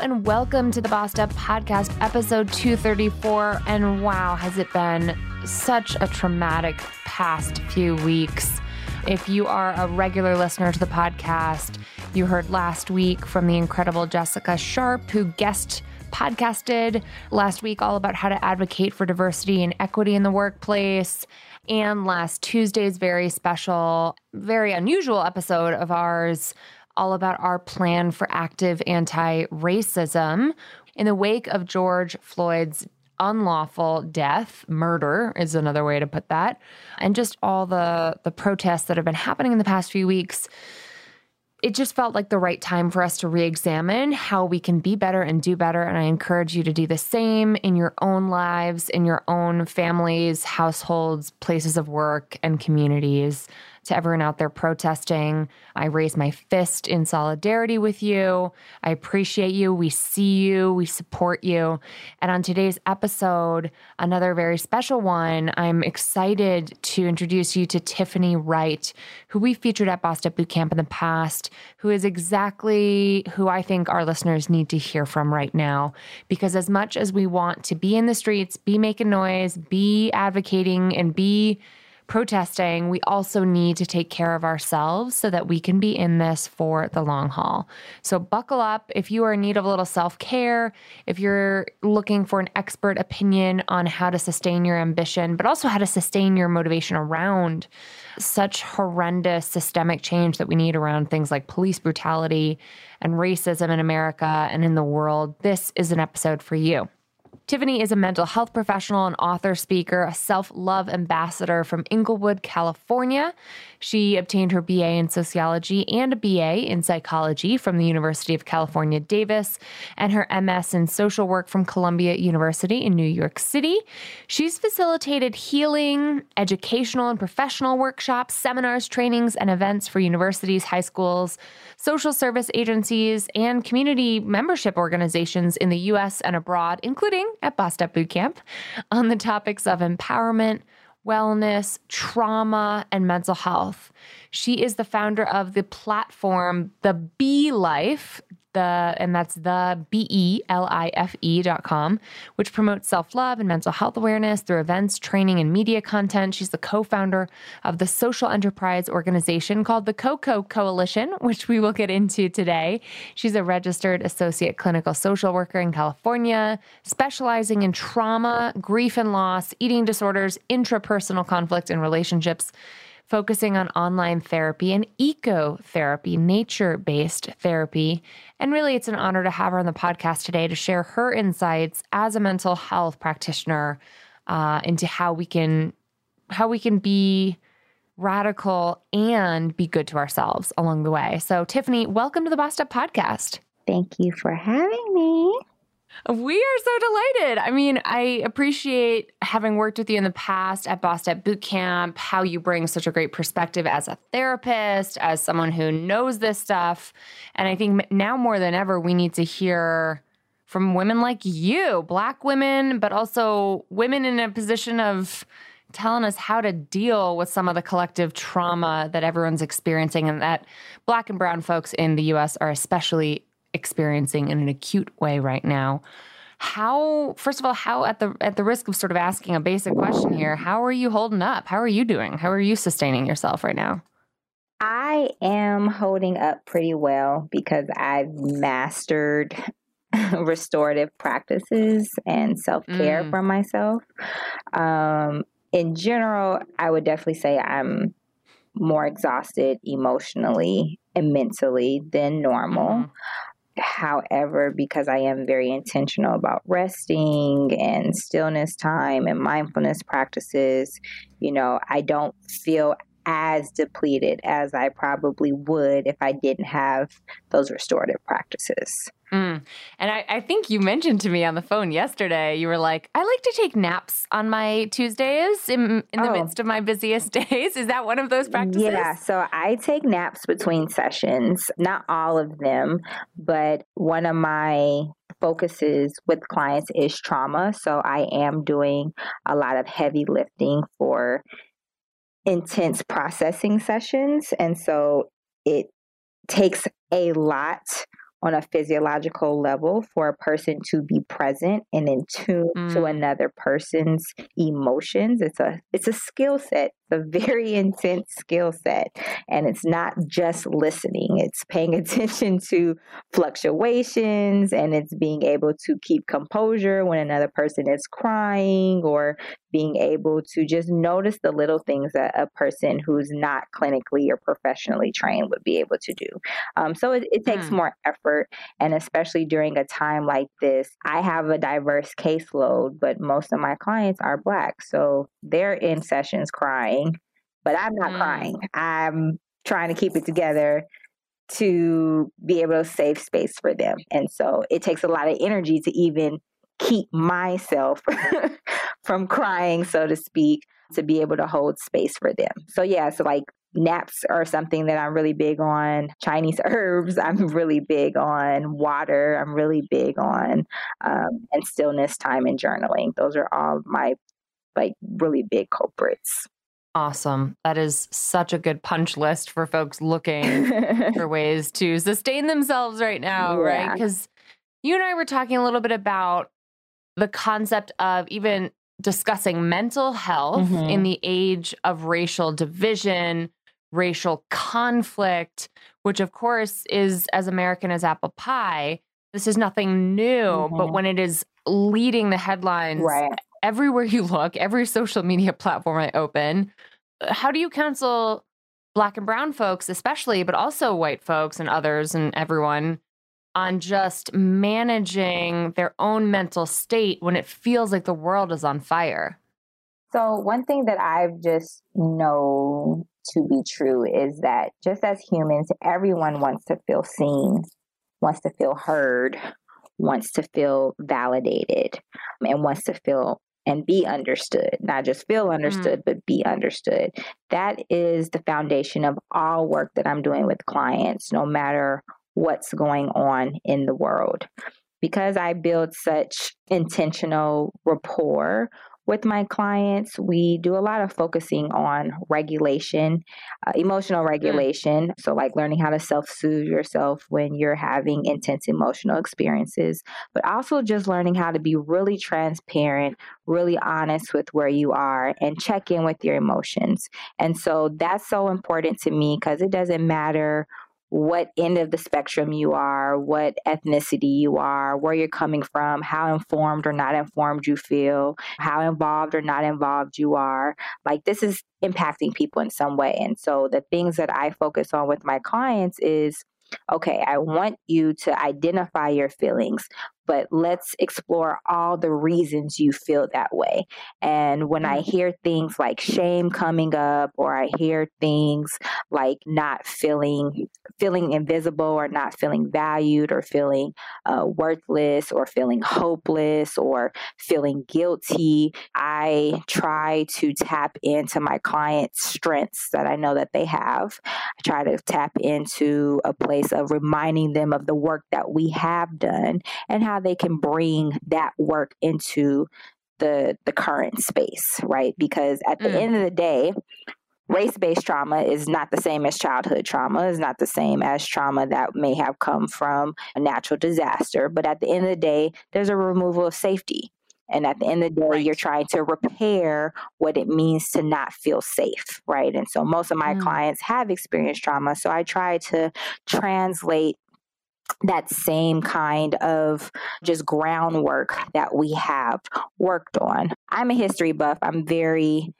And welcome to the Bossed Up Podcast, episode 234. And wow, has it been such a traumatic past few weeks. If you are a regular listener to the podcast, you heard last week from the incredible Jessica Sharp, who guest podcasted last week all about how to advocate for diversity and equity in the workplace. And last Tuesday's very special, very unusual episode of ours all about our plan for active anti racism. In the wake of George Floyd's unlawful death, murder is another way to put that, and just all the, the protests that have been happening in the past few weeks, it just felt like the right time for us to re examine how we can be better and do better. And I encourage you to do the same in your own lives, in your own families, households, places of work, and communities to everyone out there protesting. I raise my fist in solidarity with you. I appreciate you. We see you. We support you. And on today's episode, another very special one, I'm excited to introduce you to Tiffany Wright, who we featured at Bossed Up Bootcamp in the past, who is exactly who I think our listeners need to hear from right now. Because as much as we want to be in the streets, be making noise, be advocating, and be protesting, we also need to take care of ourselves so that we can be in this for the long haul. So, buckle up if you are in need of a little self care, if you're looking for an expert opinion on how to sustain your ambition, but also how to sustain your motivation around such horrendous systemic change that we need around things like police brutality and racism in America and in the world. This is an episode for you. Tiffany is a mental health professional and author, speaker, a self love ambassador from Inglewood, California. She obtained her BA in sociology and a BA in psychology from the University of California, Davis, and her MS in social work from Columbia University in New York City. She's facilitated healing, educational and professional workshops, seminars, trainings, and events for universities, high schools, social service agencies, and community membership organizations in the US and abroad, including at Bossed Up Bootcamp, on the topics of empowerment wellness, trauma, and mental health. She is the founder of the platform, The Be Life, the and that's the B E L I F E dot com, which promotes self love and mental health awareness through events, training, and media content. She's the co founder of the social enterprise organization called the COCO Coalition, which we will get into today. She's a registered associate clinical social worker in California, specializing in trauma, grief and loss, eating disorders, intrapersonal conflict, and relationships focusing on online therapy and ecotherapy, nature based therapy. And really, it's an honor to have her on the podcast today to share her insights as a mental health practitioner uh, into how we can how we can be radical and be good to ourselves along the way. So, Tiffany, welcome to the Bossed Up podcast. Thank you for having me. We are so delighted. I mean, I appreciate having worked with you in the past at Bossed Up Bootcamp, how you bring such a great perspective as a therapist, as someone who knows this stuff. And I think now more than ever, we need to hear from women like you, Black women, but also women in a position of telling us how to deal with some of the collective trauma that everyone's experiencing and that Black and Brown folks in the US are especially experiencing in an acute way right now. How first of all, how at the at the risk of sort of asking a basic question here, how are you holding up? How are you doing? How are you sustaining yourself right now? I am holding up pretty well because I've mastered restorative practices and self care mm. for myself. Um, in general, I would definitely say I'm more exhausted emotionally and mentally than normal. Mm-hmm. However, because I am very intentional about resting and stillness time and mindfulness practices, you know, I don't feel as depleted as I probably would if I didn't have those restorative practices. Mm. And I, I, think you mentioned to me on the phone yesterday, you were like, I like to take naps on my Tuesdays in, in the oh. midst of my busiest days. Is that one of those practices? Yeah. So I take naps between sessions, not all of them, but one of my focuses with clients is trauma. So I am doing a lot of heavy lifting for intense processing sessions. And so it takes a lot on a physiological level for a person to be present and in tune mm. to another person's emotions. It's a it's a skill set a very intense skill set. And it's not just listening, it's paying attention to fluctuations and it's being able to keep composure when another person is crying or being able to just notice the little things that a person who's not clinically or professionally trained would be able to do. Um, so it, it takes mm. more effort. And especially during a time like this, I have a diverse caseload, but most of my clients are Black. So they're in sessions crying but I'm not mm. crying. I'm trying to keep it together to be able to save space for them. And so it takes a lot of energy to even keep myself from crying, so to speak, to be able to hold space for them. So, yeah, so like naps are something that I'm really big on. Chinese herbs, I'm really big on. Water, I'm really big on. Um, and stillness time and journaling. Those are all my like really big culprits. Awesome. That is such a good punch list for folks looking for ways to sustain themselves right now, yeah. right? Because you and I were talking a little bit about the concept of even discussing mental health mm-hmm. in the age of racial division, racial conflict, which of course is as American as apple pie. This is nothing new, mm-hmm. but when it is leading the headlines right everywhere you look, every social media platform I open. Uh, how do you counsel black and brown folks, especially, but also white folks and others and everyone on just managing their own mental state when it feels like the world is on fire? So, one thing that I've just know to be true is that just as humans, everyone wants to feel seen, wants to feel heard, wants to feel validated, and wants to feel and be understood, not just feel mm. understood, mm. but be understood. That is the foundation of all work that I'm doing with clients, no matter what's going on in the world. Because I build such intentional rapport with my clients, we do a lot of focusing on regulation, uh, emotional mm. regulation. So, like learning how to self soothe yourself when you're having intense emotional experiences, but also just learning how to be really transparent, really honest with where you are, and check in with your emotions. And so, that's so important to me because it doesn't matter what end of the spectrum you are, what ethnicity you are, where you're coming from, how informed or not informed you feel, how involved or not involved you are. Like this is impacting people in some way. And so the things that I focus on with my clients is okay, I want you to identify your feelings, but let's explore all the reasons you feel that way. And when I mm-hmm. hear things like shame coming up, or I hear things like not feeling feeling invisible, or not feeling valued, or feeling uh, worthless, or feeling hopeless, or feeling guilty, I try to tap into my clients' strengths that I know that they have. I try to tap into a place of reminding them of the work that we have done and how they can bring that work into the the current space, right? Because at the mm. end of the day, race-based trauma is not the same as childhood trauma, is not the same as trauma that may have come from a natural disaster, but at the end of the day, there's a removal of safety. And at the end of the day, right. you're trying to repair what it means to not feel safe, right? And so most of my mm. clients have experienced trauma. So I try to translate that same kind of just groundwork that we have worked on. I'm a history buff. I'm very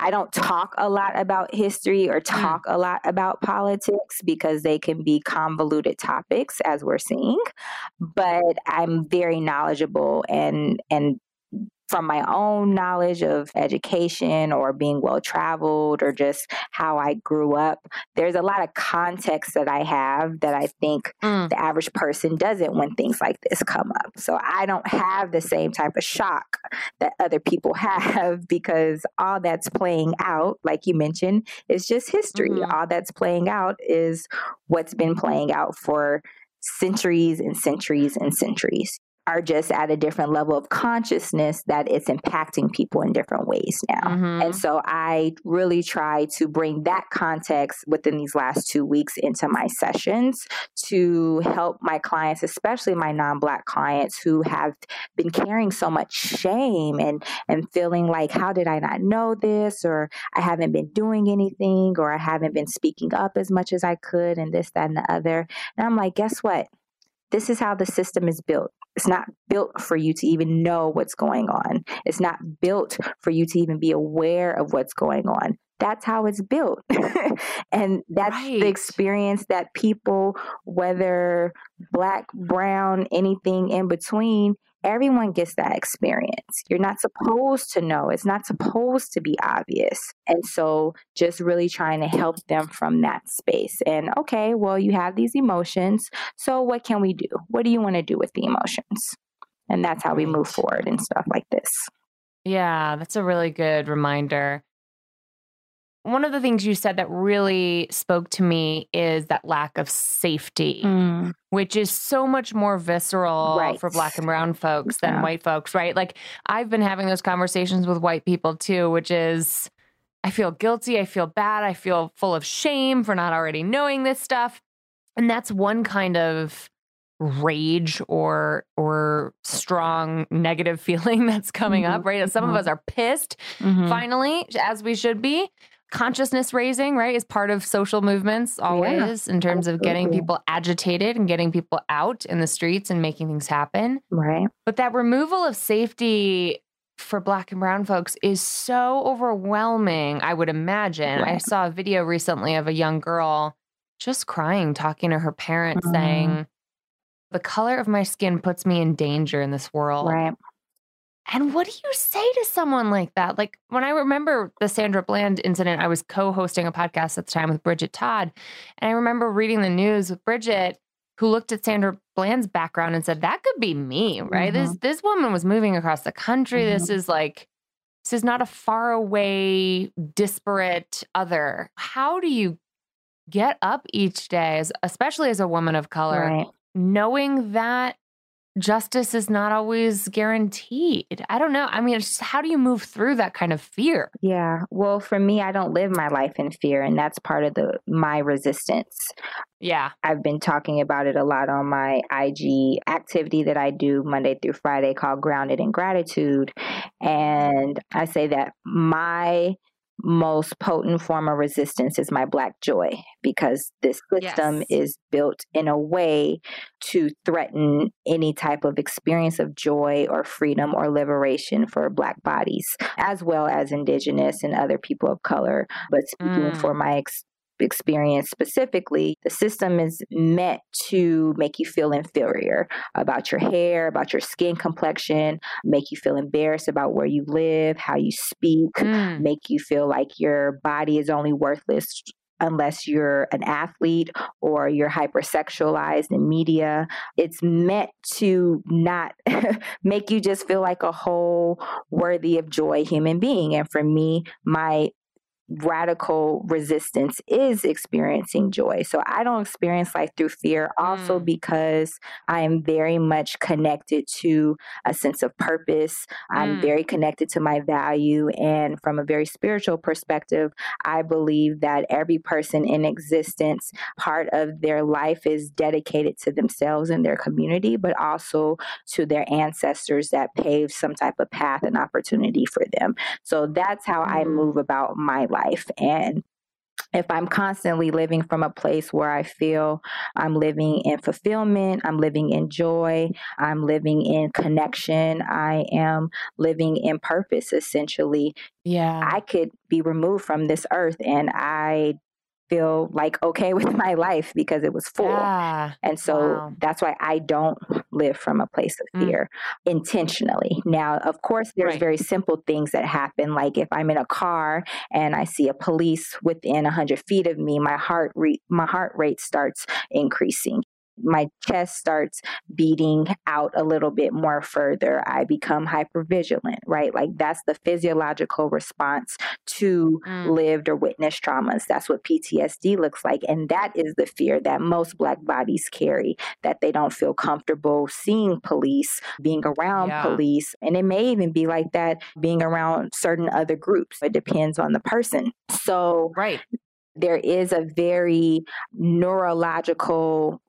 I don't talk a lot about history or mm. talk a lot about politics because they can be convoluted topics as we're seeing. But I'm very knowledgeable and and from my own knowledge of education or being well traveled or just how I grew up, there's a lot of context that I have that I think mm. the average person doesn't when things like this come up. So I don't have the same type of shock that other people have because all that's playing out, like you mentioned, is just history. Mm-hmm. All that's playing out is what's been playing out for centuries and centuries and centuries are just at a different level of consciousness that it's impacting people in different ways now. Mm-hmm. And so I really try to bring that context within these last two weeks into my sessions to help my clients, especially my non black clients who have been carrying so much shame and, and feeling like, how did I not know this? Or I haven't been doing anything, or I haven't been speaking up as much as I could, and this, that, and the other. And I'm like, guess what? This is how the system is built. It's not built for you to even know what's going on. It's not built for you to even be aware of what's going on. That's how it's built. and that's right. the experience that people, whether black, brown, anything in between, Everyone gets that experience. You're not supposed to know, it's not supposed to be obvious. And so, just really trying to help them from that space. And okay, well, you have these emotions. So, what can we do? What do you want to do with the emotions? And that's how we move forward and stuff like this. Yeah, that's a really good reminder one of the things you said that really spoke to me is that lack of safety, mm. which is so much more visceral right. for black and brown folks than yeah. white folks, right? Like I've been having those conversations with white people too, which is I feel guilty, I feel bad, I feel full of shame for not already knowing this stuff. And that's one kind of rage or or strong negative feeling that's coming mm-hmm. up right and some mm-hmm. of us are pissed mm-hmm. finally as we should be consciousness raising, right, is part of social movements always yeah, in terms absolutely. of getting people agitated and getting people out in the streets and making things happen. Right. But that removal of safety for black and brown folks is so overwhelming, I would imagine. Right. I saw a video recently of a young girl just crying, talking to her parents, mm-hmm. saying, The color of my skin puts me in danger in this world. Right. And what do you say to someone like that? Like when I remember the Sandra Bland incident, I was co hosting a podcast at the time with Bridget Todd. And I remember reading the news with Bridget, who looked at Sandra Bland's background and said, That could be me, right? Mm-hmm. This this woman was moving across the country. Mm-hmm. This is like this is not a far away, disparate other. How do you get up each day, especially as a woman of color, right. knowing that justice is not always guaranteed. I don't know. I mean, how do you move through that kind of fear? Yeah. Well, for me, I don't live my life in fear, and that's part of the my resistance. Yeah. I've been talking about it a lot on my IG activity that I do Monday through Friday called Grounded in Gratitude. And I say that my most potent form of resistance is my black joy because this system yes. is built in a way to threaten any type of experience of joy or freedom or liberation for black bodies as well as indigenous and other people of color but speaking mm. for my ex- experience specifically, the system is meant to make you feel inferior about your hair, about your skin complexion, make you feel embarrassed about where you live, how you speak, mm. make you feel like your body is only worthless unless you're an athlete or you're hypersexualized in media. It's meant to not make you just feel like a whole worthy of joy human being. And for me, my radical resistance is experiencing joy. So I don't experience life through fear, also mm. because I am very much connected to a sense of purpose. I'm mm. very connected to my value. And from a very spiritual perspective, I believe that every person in existence, part of their life is dedicated to themselves and their community, but also to their ancestors that paved some type of path and opportunity for them. So that's how mm. I move about my life life. And if I'm constantly living from a place where I feel I'm living in fulfillment, I'm living in joy, I'm living in connection, I am living in purpose, essentially. Yeah. I could be removed from this earth and I feel like okay with my life because it was full. Yeah. And so Wow. that's why I don't live from a place of Mm. fear intentionally. Now, of course, there's Right. very simple things that happen. Like if I'm in a car and I see a police within 100 feet of me, my heart re- my heart rate starts increasing. My chest starts beating out a little bit more further. I become hypervigilant, right? Like that's the physiological response to Mm. lived or witnessed traumas. That's what PTSD looks like. And that is the fear that most Black bodies carry that they don't feel comfortable seeing police, being around Yeah. police. And it may even be like that being around certain other groups. It depends on the person. So Right. there is a very neurological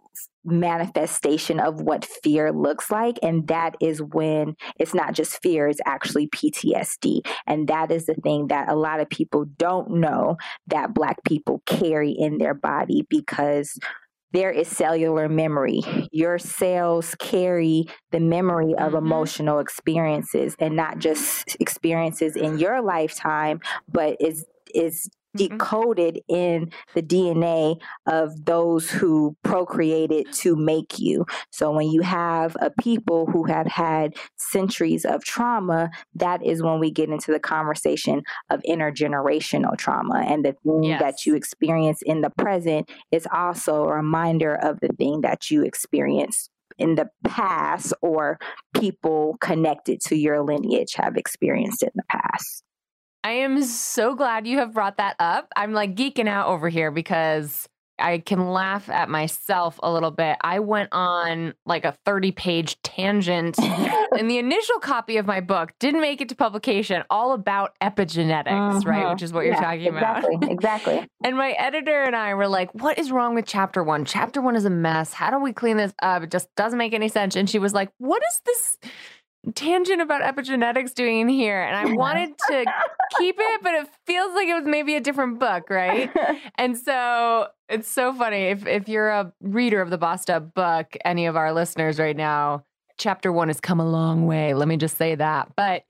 manifestation of what fear looks like and that is when it's not just fear it's actually PTSD and that is the thing that a lot of people don't know that black people carry in their body because there is cellular memory. Your cells carry the memory of Mhm. emotional experiences and not just experiences in your lifetime, but is is. Mm-hmm. decoded in the DNA of those who procreated to make you. So when you have a people who have had centuries of trauma, that is when we get into the conversation of intergenerational trauma. And the thing Yes. that you experience in the present is also a reminder of the thing that you experienced in the past or people connected to your lineage have experienced in the past. I am so glad you have brought that up. I'm like geeking out over here because I can laugh at myself a little bit. I went on like a 30 page tangent in the initial copy of my book, didn't make it to publication, all about epigenetics, right? Mhm. Which is what you're Yeah, talking about. Exactly, exactly. And my editor and I were like, what is wrong with chapter one? Chapter one is a mess. How do we clean this up? It just doesn't make any sense. And she was like, what is this tangent about epigenetics doing in here? And I wanted to keep it, but it feels like it was maybe a different book, right? And so it's so funny. If if you're a reader of the Bossed Up book, any of our listeners right now, chapter one has come a long way. Let me just say that. But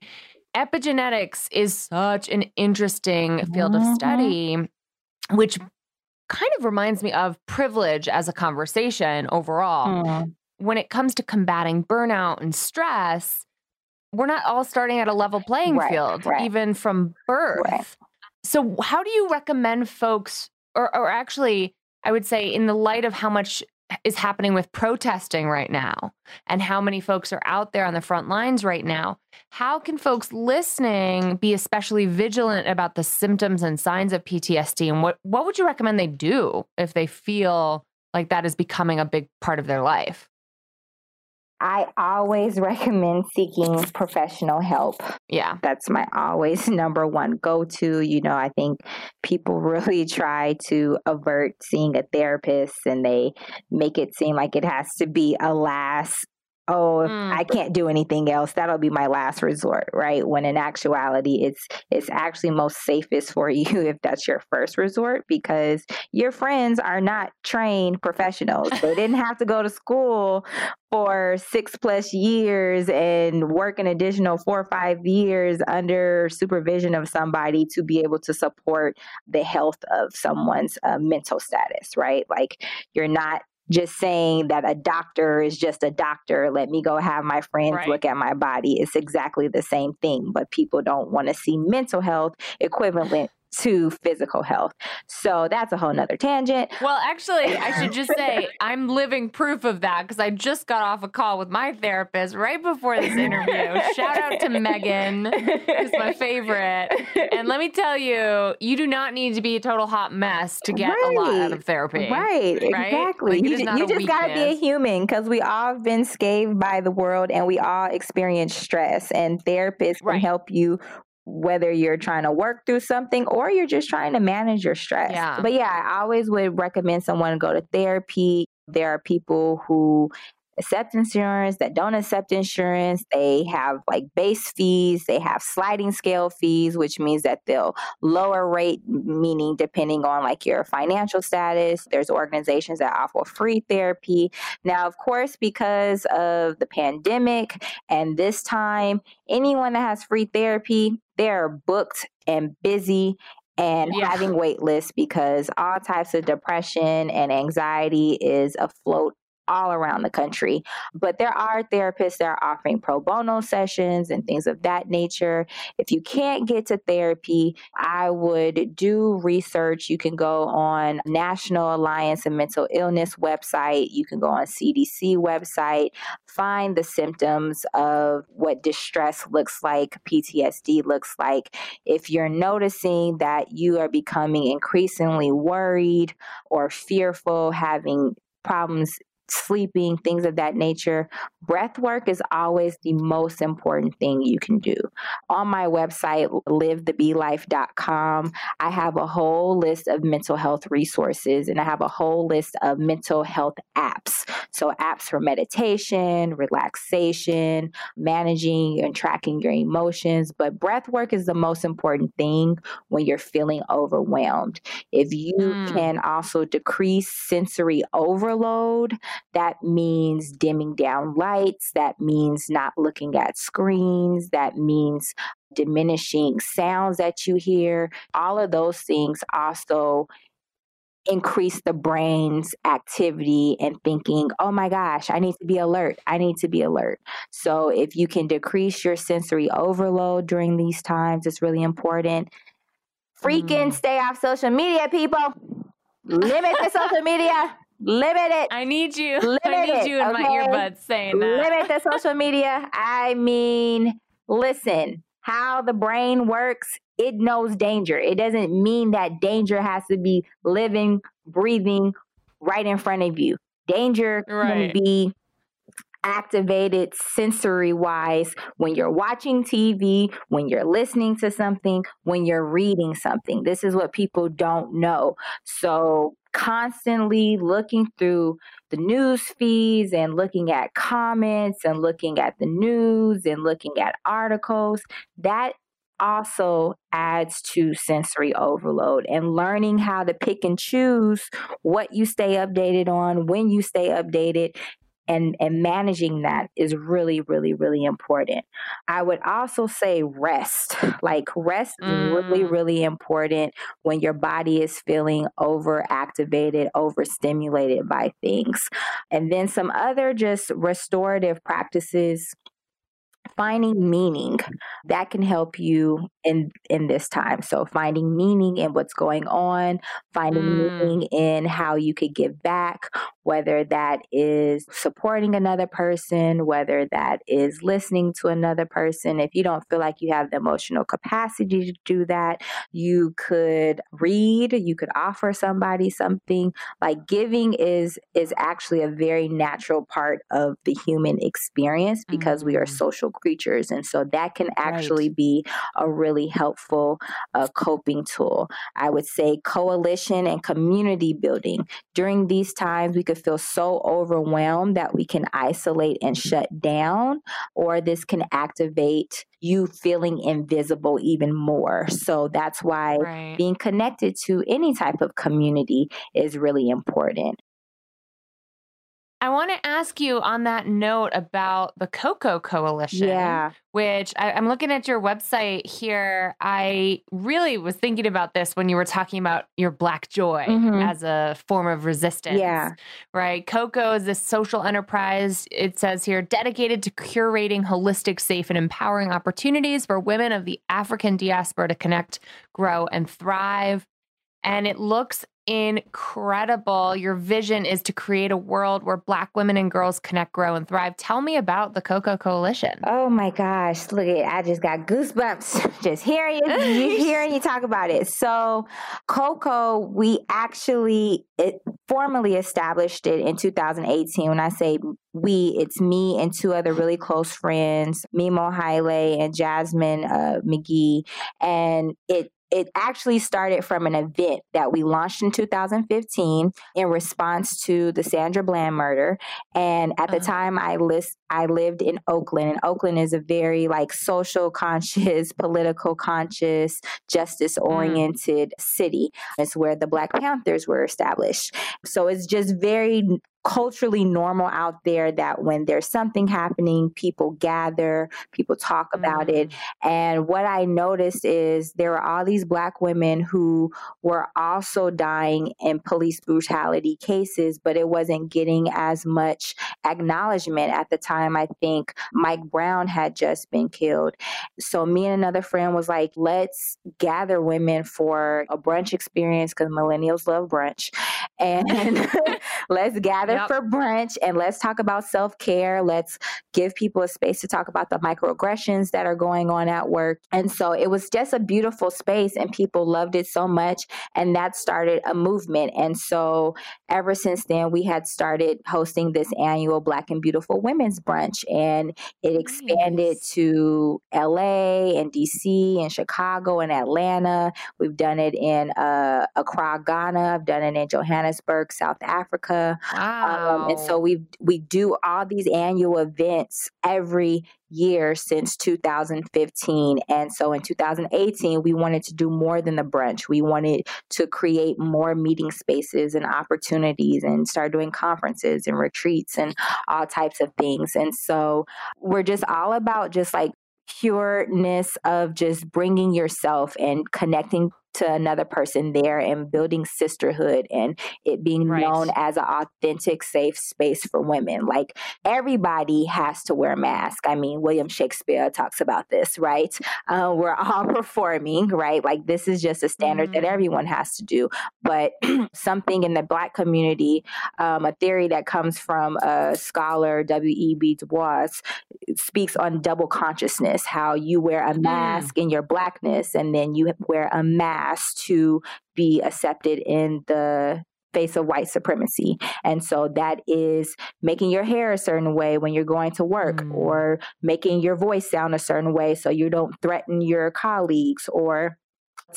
epigenetics is such an interesting field of Mhm. study, which kind of reminds me of privilege as a conversation overall. Mm. When it comes to combating burnout and stress, we're not all starting at a level playing Right, field, right. even from birth. Right. So, how do you recommend folks, or, or actually, I would say, in the light of how much is happening with protesting right now and how many folks are out there on the front lines right now, how can folks listening be especially vigilant about the symptoms and signs of PTSD? And what, what would you recommend they do if they feel like that is becoming a big part of their life? I always recommend seeking professional help. Yeah. That's my always number one go to. You know, I think people really try to avert seeing a therapist and they make it seem like it has to be a last. Oh, Mm. I can't do anything else. That'll be my last resort, right? When in actuality, it's it's actually most safest for you if that's your first resort because your friends are not trained professionals. They didn't have to go to school for six plus years and work an additional four or five years under supervision of somebody to be able to support the health of someone's uh, mental status, right? Like you're not just saying that a doctor is just a doctor. Let me go have my friends Right. look at my body. It's exactly the same thing, but people don't want to see mental health equivalent to physical health. So that's a whole nother tangent. Well, actually, I should just say I'm living proof of that because I just got off a call with my therapist right before this interview. Shout out to Megan, who's my favorite. And let me tell you, you do not need to be a total hot mess to get a lot out of therapy. Right, right? exactly. Like, you you just got to be a human because we all have been scathed by the world and we all experience stress. And therapists can help you whether you're trying to work through something or you're just trying to manage your stress. Yeah. But yeah, I always would recommend someone go to therapy. There are people who accept insurance, that don't accept insurance. They have like base fees, they have sliding scale fees, which means that they'll lower rate, meaning depending on like your financial status. There's organizations that offer free therapy. Now, of course, because of the pandemic and this time, anyone that has free therapy, they're booked and busy and yeah. having wait lists because all types of depression and anxiety is afloat all around the country. But there are therapists that are offering pro bono sessions and things of that nature. If you can't get to therapy, I would do research. You can go on National Alliance of Mental Illness website. You can go on CDC website, find the symptoms of what distress looks like, PTSD looks like. If you're noticing that you are becoming increasingly worried or fearful, having problems sleeping, things of that nature. Breath work is always the most important thing you can do. On my website, livethebelife.com, I have a whole list of mental health resources and I have a whole list of mental health apps. So, apps for meditation, relaxation, managing and tracking your emotions. But breath work is the most important thing when you're feeling overwhelmed. If you mm. can also decrease sensory overload, that means dimming down lights. That means not looking at screens. That means diminishing sounds that you hear. All of those things also increase the brain's activity and thinking, oh my gosh, I need to be alert. I need to be alert. So, if you can decrease your sensory overload during these times, it's really important. Freaking mm. stay off social media, people. Limit the social media. Limit it. I need you. Limit I need you in okay? my earbuds saying that. Limit the social media. I mean, listen, how the brain works, it knows danger. It doesn't mean that danger has to be living, breathing right in front of you. Danger right. can be activated sensory wise when you're watching TV, when you're listening to something, when you're reading something. This is what people don't know. So, constantly looking through the news feeds and looking at comments and looking at the news and looking at articles, that also adds to sensory overload and learning how to pick and choose what you stay updated on, when you stay updated, and and managing that is really really really important i would also say rest like rest mm. is really mm. really important when your body is feeling overactivated overstimulated by things and then some other just restorative practices finding meaning that can help you in in this time so finding meaning in what's going on finding mm. meaning in how you could give back whether that is supporting another person whether that is listening to another person if you don't feel like you have the emotional capacity to do that you could read you could offer somebody something like giving is is actually a very natural part of the human experience because mm. we are mm. social creatures and so that can actually right. be a really really helpful uh, coping tool. I would say coalition and community building. During these times, we could feel so overwhelmed that we can isolate and shut down, or this can activate you feeling invisible even more. So that's why right. being connected to any type of community is really important. I want to ask you on that note about the Coco Coalition. Yeah. Which I, am looking at your website here. I really was thinking about this when you were talking about your Black Joy mm-hmm. as a form of resistance. Yeah. Right. Coco is this social enterprise, it says here, dedicated to curating holistic, safe, and empowering opportunities for women of the African diaspora to connect, grow, and thrive. And it looks incredible. Your vision is to create a world where Black women and girls connect, grow, and thrive. Tell me about the Coco Coalition. Oh my gosh! Look at I just got goosebumps just hearing you, hearing you talk about it. So, Coco, we actually it, formally established it in 2018. When I say we, it's me and two other really close friends, Mimo Haile and Jasmine uh, McGee, and it it actually started from an event that we launched in 2015 in response to the Sandra Bland murder. And at the uh-huh. time, I list I lived in Oakland, and Oakland is a very like social conscious, political conscious, justice oriented mm. city. It's where the Black Panthers were established. So it's just very culturally normal out there that when there's something happening, people gather, people talk about mm. it. And what I noticed is there were all these black women who were also dying in police brutality cases, but it wasn't getting as much acknowledgement at the time. I think Mike Brown had just been killed. So me and another friend was like, let's gather women for a brunch experience because millennials love brunch. And let's gather yep. for brunch and let's talk about self care. Let's give people a space to talk about the microaggressions that are going on at work. And so it was just a beautiful space, and people loved it so much. And that started a movement. And so ever since then, we had started hosting this annual Black and Beautiful Women's Brunch, and it expanded nice. to LA and DC and Chicago and Atlanta. We've done it in uh, Accra, Ghana. I've done it in Johannesburg, South Africa. Wow. Wow. Um, and so we we do all these annual events every year since 2015. And so in 2018, we wanted to do more than the brunch. We wanted to create more meeting spaces and opportunities and start doing conferences and retreats and all types of things. And so we're just all about just like pureness of just bringing yourself and connecting to another person there and building sisterhood and it being right. known as an authentic safe space for women like everybody has to wear a mask i mean william shakespeare talks about this right uh, we're all performing right like this is just a standard mm-hmm. that everyone has to do but something in the black community um, a theory that comes from a scholar w.e.b du bois speaks on double consciousness how you wear a mm. mask mm. in your blackness and then you wear a mask to be accepted in the face of white supremacy. And so that is making your hair a certain way when you're going to work mm. or making your voice sound a certain way so you don't threaten your colleagues or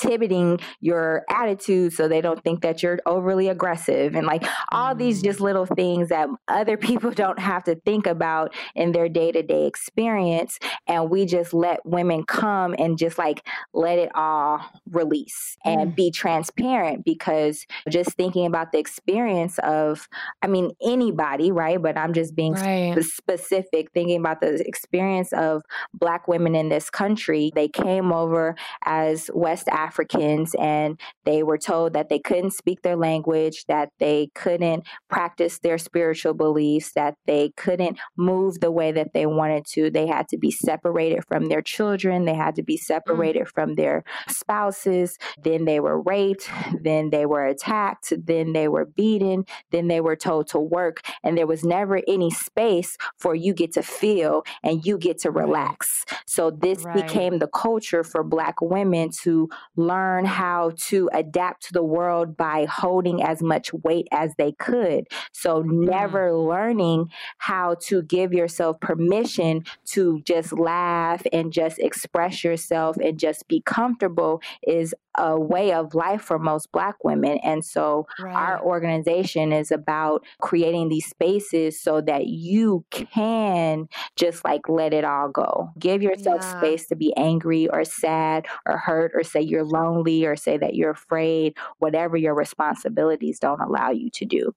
inhibiting your attitude so they don't think that you're overly aggressive and like all these just mm. little things that other people don't have to think about in their day-to-day experience and we just let women come and just like let it all release and mm. be transparent because just thinking about the experience of I mean anybody right but I'm just being right. specific thinking about the experience of black women in this country they came over as West African Africans and they were told that they couldn't speak their language, that they couldn't practice their spiritual beliefs, that they couldn't move the way that they wanted to. They had to be separated from their children, they had to be mm. separated mm. from their spouses. Then they were raped, then they were attacked, then they were beaten, then they were told to work, and there was never any space for you get to feel and you get to relax. So this right. became the culture for black women to learn how to adapt to the world by holding as much weight as they could. So, mm. never mm. learning how to give yourself permission to just laugh and just express yourself and just be comfortable is a way of life for most black women and so right. our organization is about creating these spaces so that you can just like let it all go give yourself yeah. space to be angry or sad or hurt or say you're lonely or say that you're afraid whatever your responsibilities don't allow you to do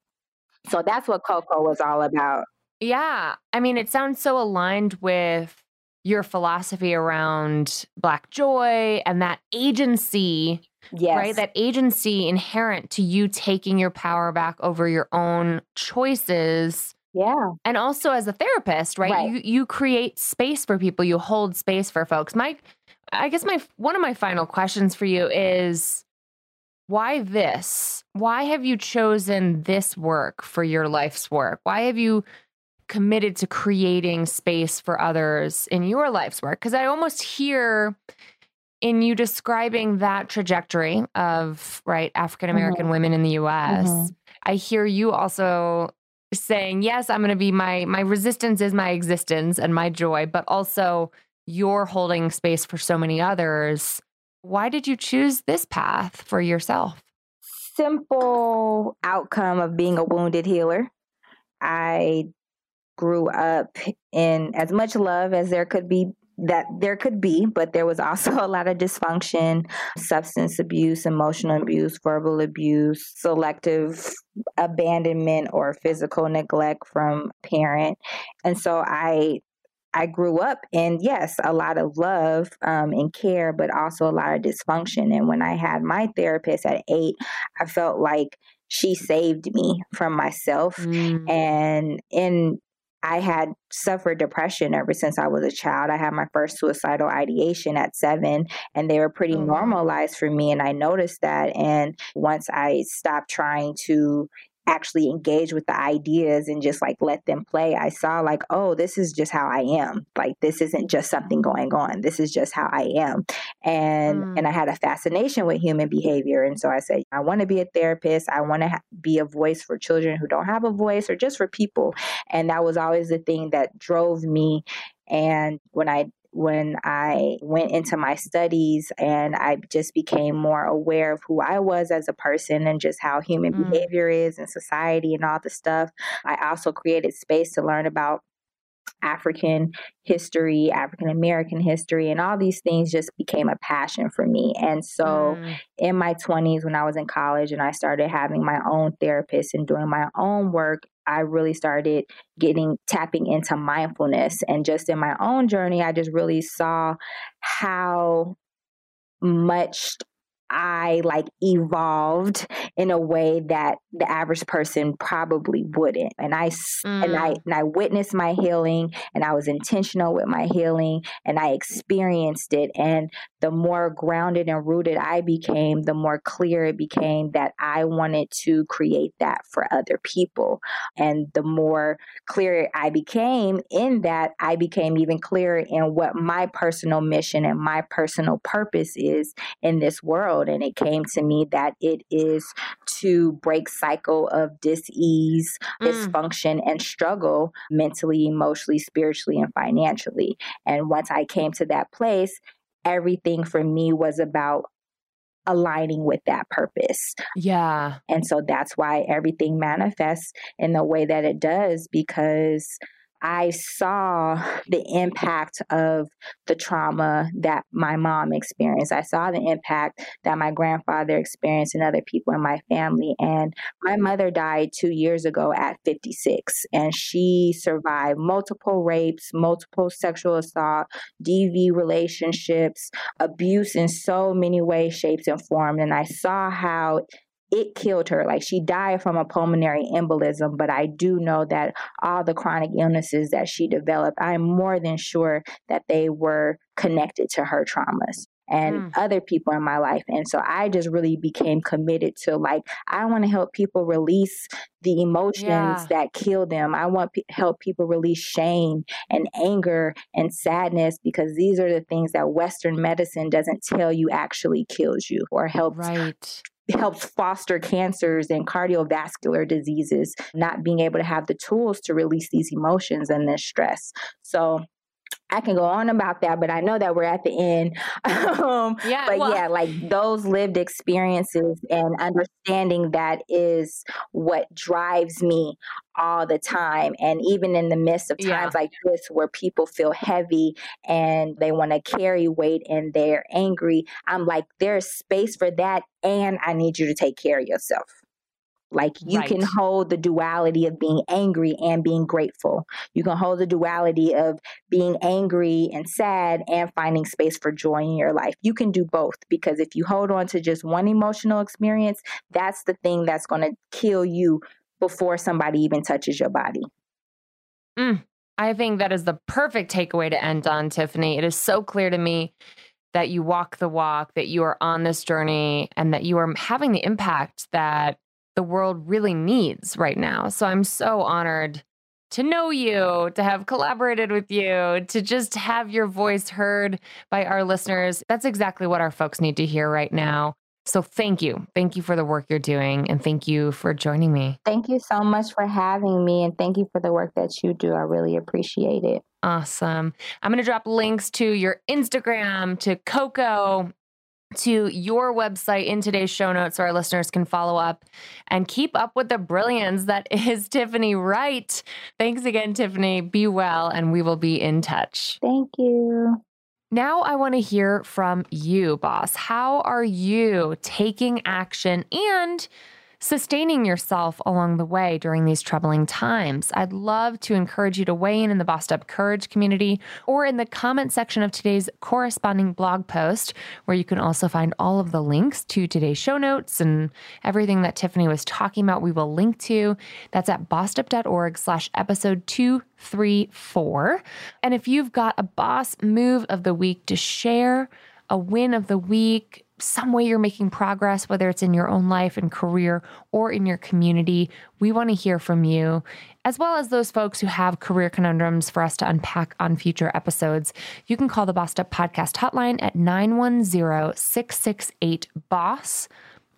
so that's what coco was all about yeah i mean it sounds so aligned with your philosophy around Black joy and that agency, yes. right? That agency inherent to you taking your power back over your own choices. Yeah. And also as a therapist, right? right? You you create space for people, you hold space for folks. Mike, I guess my one of my final questions for you is why this? Why have you chosen this work for your life's work? Why have you committed to creating space for others in your life's work? Because I almost hear in you describing that trajectory of right African American mm-hmm. women in the US, mm-hmm. I hear you also saying, yes, I'm going to be my my resistance is my existence and my joy, but also you're holding space for so many others Why did you choose this path for yourself? Simple outcome of being a wounded healer. I grew up in as much love as there could be that there could be, but there was also a lot of dysfunction, substance abuse, emotional abuse, verbal abuse, selective abandonment or physical neglect from parent. And so I I grew up in yes, a lot of love um, and care, but also a lot of dysfunction. And when I had my therapist at eight, I felt like she saved me from myself. Mm. And in I had suffered depression ever since I was a child. I had my first suicidal ideation at seven, and they were pretty oh, normalized for me. And I noticed that. And once I stopped trying to actually engage with the ideas and just like let them play, I saw like, oh, this is just how I am. Like this isn't just something going on. This is just how I am. And mm. and I had a fascination with human behavior. And so I said, I want to be a therapist. I want to ha- be a voice for children who don't have a voice or just for people. And that was always the thing that drove me and when I when I went into my studies and I just became more aware of who I was as a person and just how human mm. behavior is in society and all the stuff. I also created space to learn about African history, African American history, and all these things just became a passion for me. And so mm. in my 20s, when I was in college and I started having my own therapist and doing my own work, I really started getting tapping into mindfulness. And just in my own journey, I just really saw how much I like evolved in a way that the average person probably wouldn't. And I mm. and I mm. and I witnessed my healing and I was intentional with my healing and I experienced it and the more grounded and rooted I became, the more clear it became that I wanted to create that for other people. And the more clear I became in that, I became even clearer in what my personal mission and my personal purpose is in this world world. And it came to me that it is to break cycle of dis-ease, mm. dysfunction, and struggle mentally, emotionally, spiritually, and financially. And once I came to that place, everything for me was about aligning with that purpose. Yeah. And so that's why everything manifests in the way that it does because I saw the impact of the trauma that my mom experienced. I saw the impact that my grandfather experienced and other people in my family. And my mother died two years ago at 56, and she survived multiple rapes, multiple sexual assault, DV relationships, abuse in so many ways, shapes, and forms. And I saw how it killed her. Like she died from a pulmonary embolism, but I do know that all the chronic illnesses that she developed, I'm more than sure that they were connected to her traumas and mm. other people in my life. And so I just really became committed to like, I want to help people release the emotions yeah. that kill them. I want to help people release shame and anger and sadness because these are the things that Western medicine doesn't tell you actually kills you or helps right helps foster cancers and cardiovascular diseases, not being able to have the tools to release these emotions and this stress. So I can go on about that, but I know that we're at the end. um, yeah, but well, yeah, like those lived experiences and understanding that is what drives me all the time. And even in the midst of times yeah. like this, where people feel heavy and they want to carry weight and they're angry, I'm like, there's space for that. And I need you to take care of yourself. Like you right. can hold the duality of being angry and being grateful. You can hold the duality of being angry and sad and finding space for joy in your life. You can do both because if you hold on to just one emotional experience, that's the thing that's going to kill you before somebody even touches your body. Mm, I think that is the perfect takeaway to end on, Tiffany. It is so clear to me that you walk the walk, that you are on this journey, and that you are having the impact that the world really needs right now. So I'm so honored to know you, to have collaborated with you, to just have your voice heard by our listeners. That's exactly what our folks need to hear right now. So thank you. Thank you for the work you're doing and thank you for joining me. Thank you so much for having me and thank you for the work that you do. I really appreciate it. Awesome. I'm going to drop links to your Instagram, to Coco, to your website in today's show notes so our listeners can follow up and keep up with the brilliance that is Tiffany Wright. Thanks again, Tiffany. Be well, and we will be in touch. Thank you. Now, I want to hear from you, boss. How are you taking action and sustaining yourself along the way during these troubling times. I'd love to encourage you to weigh in in the Bossed Up Courage community or in the comment section of today's corresponding blog post, where you can also find all of the links to today's show notes and everything that Tiffany was talking about. We will link to. That's at bossedup.org slash episode 234. And if you've got a boss move of the week to share, a win of the week, some way you're making progress, whether it's in your own life and career or in your community. We want to hear from you, as well as those folks who have career conundrums for us to unpack on future episodes. You can call the Bossed Up Podcast hotline at 910 668 BOSS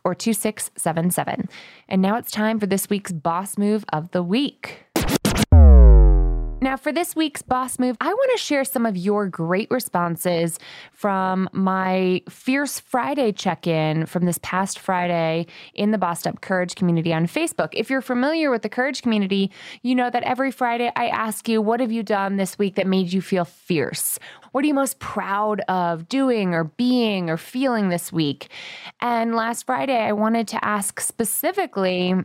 or 2677. And now it's time for this week's Boss Move of the Week. Now, for this week's boss move, I want to share some of your great responses from my Fierce Friday check in from this past Friday in the Bossed Up Courage community on Facebook. If you're familiar with the Courage community, you know that every Friday I ask you, What have you done this week that made you feel fierce? What are you most proud of doing or being or feeling this week? And last Friday, I wanted to ask specifically,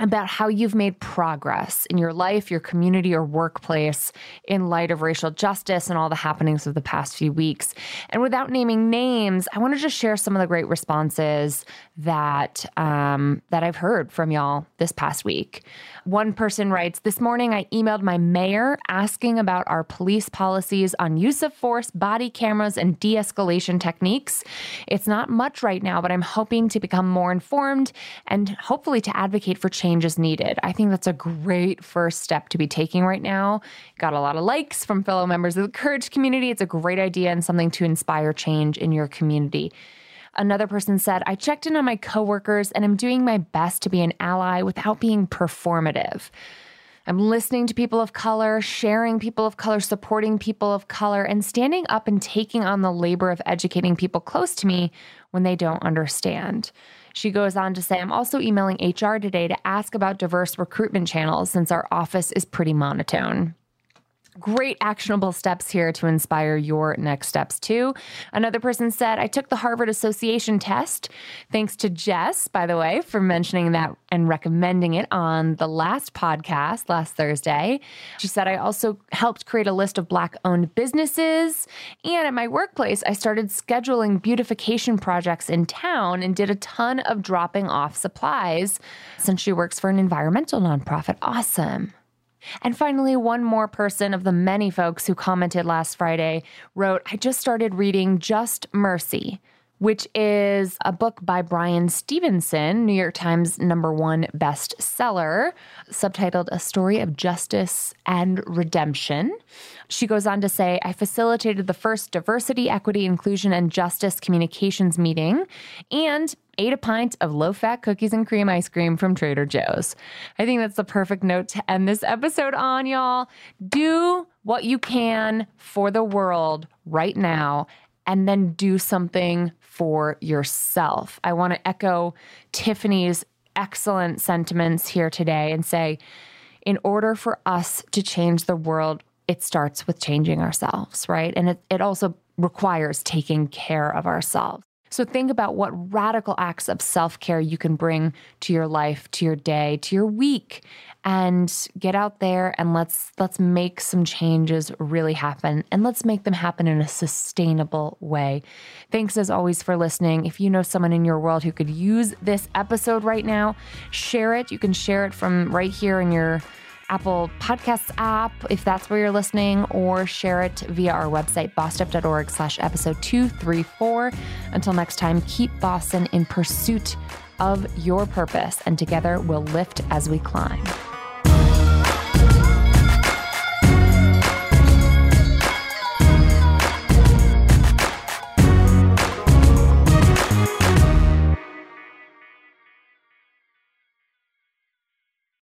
about how you've made progress in your life, your community, or workplace in light of racial justice and all the happenings of the past few weeks. And without naming names, I want to just share some of the great responses that um, that I've heard from y'all this past week. One person writes, This morning I emailed my mayor asking about our police policies on use of force, body cameras, and de escalation techniques. It's not much right now, but I'm hoping to become more informed and hopefully to advocate for change as needed. I think that's a great first step to be taking right now. Got a lot of likes from fellow members of the Courage community. It's a great idea and something to inspire change in your community. Another person said, I checked in on my coworkers and I'm doing my best to be an ally without being performative. I'm listening to people of color, sharing people of color, supporting people of color, and standing up and taking on the labor of educating people close to me when they don't understand. She goes on to say, I'm also emailing HR today to ask about diverse recruitment channels since our office is pretty monotone great actionable steps here to inspire your next steps too. Another person said, I took the Harvard Association test. Thanks to Jess, by the way, for mentioning that and recommending it on the last podcast last Thursday. She said, I also helped create a list of Black owned businesses. And at my workplace, I started scheduling beautification projects in town and did a ton of dropping off supplies since she works for an environmental nonprofit. Awesome. And finally, one more person of the many folks who commented last Friday wrote, I just started reading Just Mercy, which is a book by Bryan Stevenson, New York Times number one bestseller, subtitled A Story of Justice and Redemption. She goes on to say, I facilitated the first diversity, equity, inclusion, and justice communications meeting and ate a pint of low fat cookies and cream ice cream from Trader Joe's. I think that's the perfect note to end this episode on, y'all. Do what you can for the world right now and then do something for yourself. I want to echo Tiffany's excellent sentiments here today and say, in order for us to change the world, it starts with changing ourselves, right? And it, it also requires taking care of ourselves. So think about what radical acts of self care you can bring to your life, to your day, to your week, and get out there and let's let's make some changes really happen, and let's make them happen in a sustainable way. Thanks as always for listening. If you know someone in your world who could use this episode right now, share it. You can share it from right here in your Apple Podcasts app, if that's where you're listening, or share it via our website, bossedup.org slash episode 234. Until next time, keep Boston in pursuit of your purpose, and together we'll lift as we climb.